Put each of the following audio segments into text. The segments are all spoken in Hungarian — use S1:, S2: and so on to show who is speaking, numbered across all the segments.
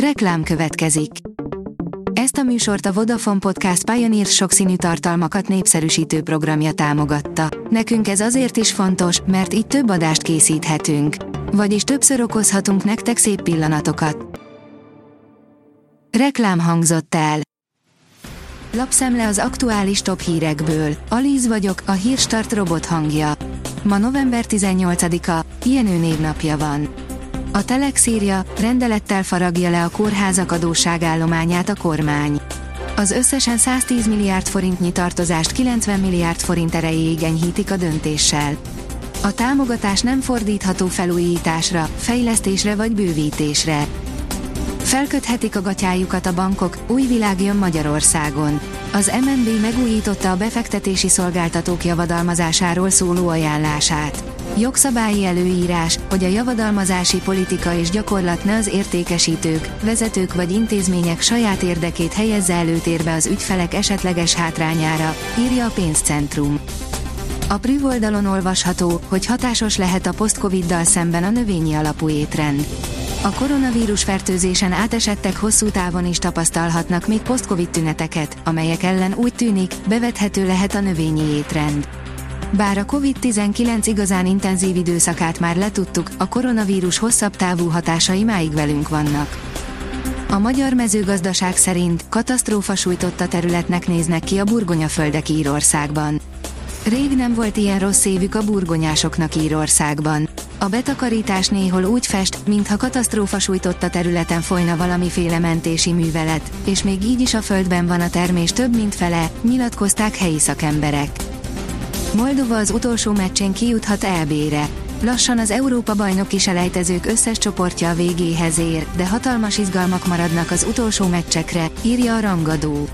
S1: Reklám következik. Ezt a műsort a Vodafone Podcast Pioneer sokszínű tartalmakat népszerűsítő programja támogatta. Nekünk ez azért is fontos, mert így több adást készíthetünk. Vagyis többször okozhatunk nektek szép pillanatokat. Reklám hangzott el. Lapszemle az aktuális top hírekből. Alíz vagyok, a hírstart robot hangja. Ma november 18-a, Jenő névnapja van. A Telex írja, rendelettel faragja le a kórházak adósságállományát a kormány. Az összesen 110 milliárd forintnyi tartozást 90 milliárd forint erejéig enyhítik a döntéssel. A támogatás nem fordítható felújításra, fejlesztésre vagy bővítésre. Felköthetik a gatyájukat a bankok, új világ jön Magyarországon. Az MNB megújította a befektetési szolgáltatók javadalmazásáról szóló ajánlását. Jogszabályi előírás, hogy a javadalmazási politika és gyakorlat ne az értékesítők, vezetők vagy intézmények saját érdekét helyezze előtérbe az ügyfelek esetleges hátrányára, írja a pénzcentrum. A Prüv oldalon olvasható, hogy hatásos lehet a post-covid-dal szemben a növényi alapú étrend. A koronavírus fertőzésen átesettek hosszú távon is tapasztalhatnak még post-covid tüneteket, amelyek ellen úgy tűnik, bevethető lehet a növényi étrend. Bár a COVID-19 igazán intenzív időszakát már letudtuk, a koronavírus hosszabb távú hatásai máig velünk vannak. A magyar mezőgazdaság szerint katasztrófa sújtotta területnek néznek ki a burgonyaföldek Írországban. Rég nem volt ilyen rossz évük a burgonyásoknak Írországban. A betakarítás néhol úgy fest, mintha katasztrófa sújtotta területen folyna valamiféle mentési művelet, és még így is a földben van a termés több mint fele, nyilatkozták helyi szakemberek. Moldova az utolsó meccsén kijuthat EB-re. Lassan az Európa-bajnoki selejtezők összes csoportja a végéhez ér, de hatalmas izgalmak maradnak az utolsó meccsekre, írja a rangadó.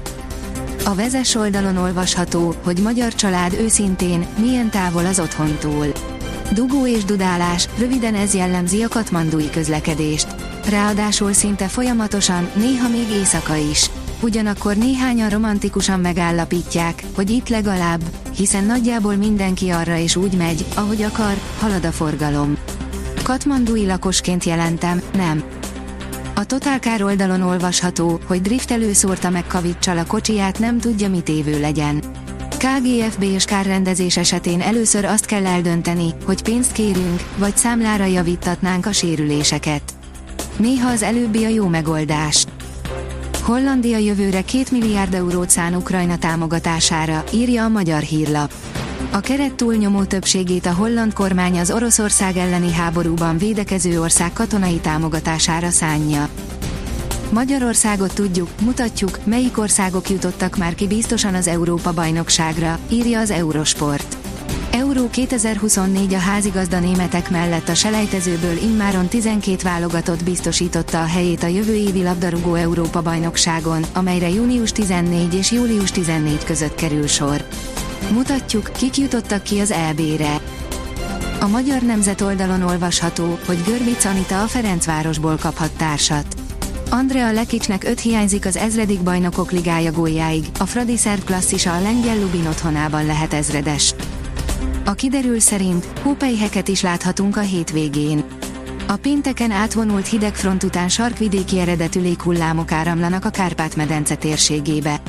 S1: A vezes oldalon olvasható, hogy magyar család őszintén, milyen távol az otthontól. Dugó és dudálás, röviden ez jellemzi a katmandúi közlekedést. Ráadásul szinte folyamatosan, néha még éjszaka is. Ugyanakkor néhányan romantikusan megállapítják, hogy itt legalább, hiszen nagyjából mindenki arra is úgy megy, ahogy akar, halad a forgalom. Katmandúi lakosként jelentem, nem. A Total Car oldalon olvasható, hogy driftelő szórta meg kavicsal a kocsiját nem tudja mit évő legyen. KGFB és kárrendezés esetén először azt kell eldönteni, hogy pénzt kérünk, vagy számlára javítatnánk a sérüléseket. Néha az előbbi a jó megoldás. Hollandia jövőre 2 milliárd eurót szán Ukrajna támogatására, írja a magyar hírlap. A keret túlnyomó többségét a holland kormány az Oroszország elleni háborúban védekező ország katonai támogatására szánja. Magyarországot tudjuk, mutatjuk, melyik országok jutottak már ki biztosan az Európa-bajnokságra, írja az Eurosport. Euró 2024 a házigazda németek mellett a selejtezőből immáron 12 válogatott biztosította a helyét a jövő évi labdarúgó Európa-bajnokságon, amelyre június 14 és július 14 között kerül sor. Mutatjuk, kik jutottak ki az EB-re. A Magyar Nemzet oldalon olvasható, hogy Görbic Anita a Ferencvárosból kaphat társat. Andrea Lekicsnek öt hiányzik az ezredik bajnokok ligája góljáig, a Fradi szerb klasszisa a lengyel Lubin otthonában lehet ezredes. A kiderül szerint hópelyheket is láthatunk a hétvégén. A pénteken átvonult hidegfront után sarkvidéki eredetű léghullámok áramlanak a Kárpát-medence térségébe.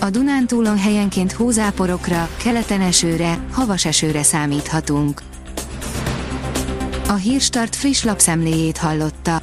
S1: A Dunántúlon helyenként hózáporokra, keleten esőre, havas esőre számíthatunk. A Hírstart friss lapszemléjét hallotta.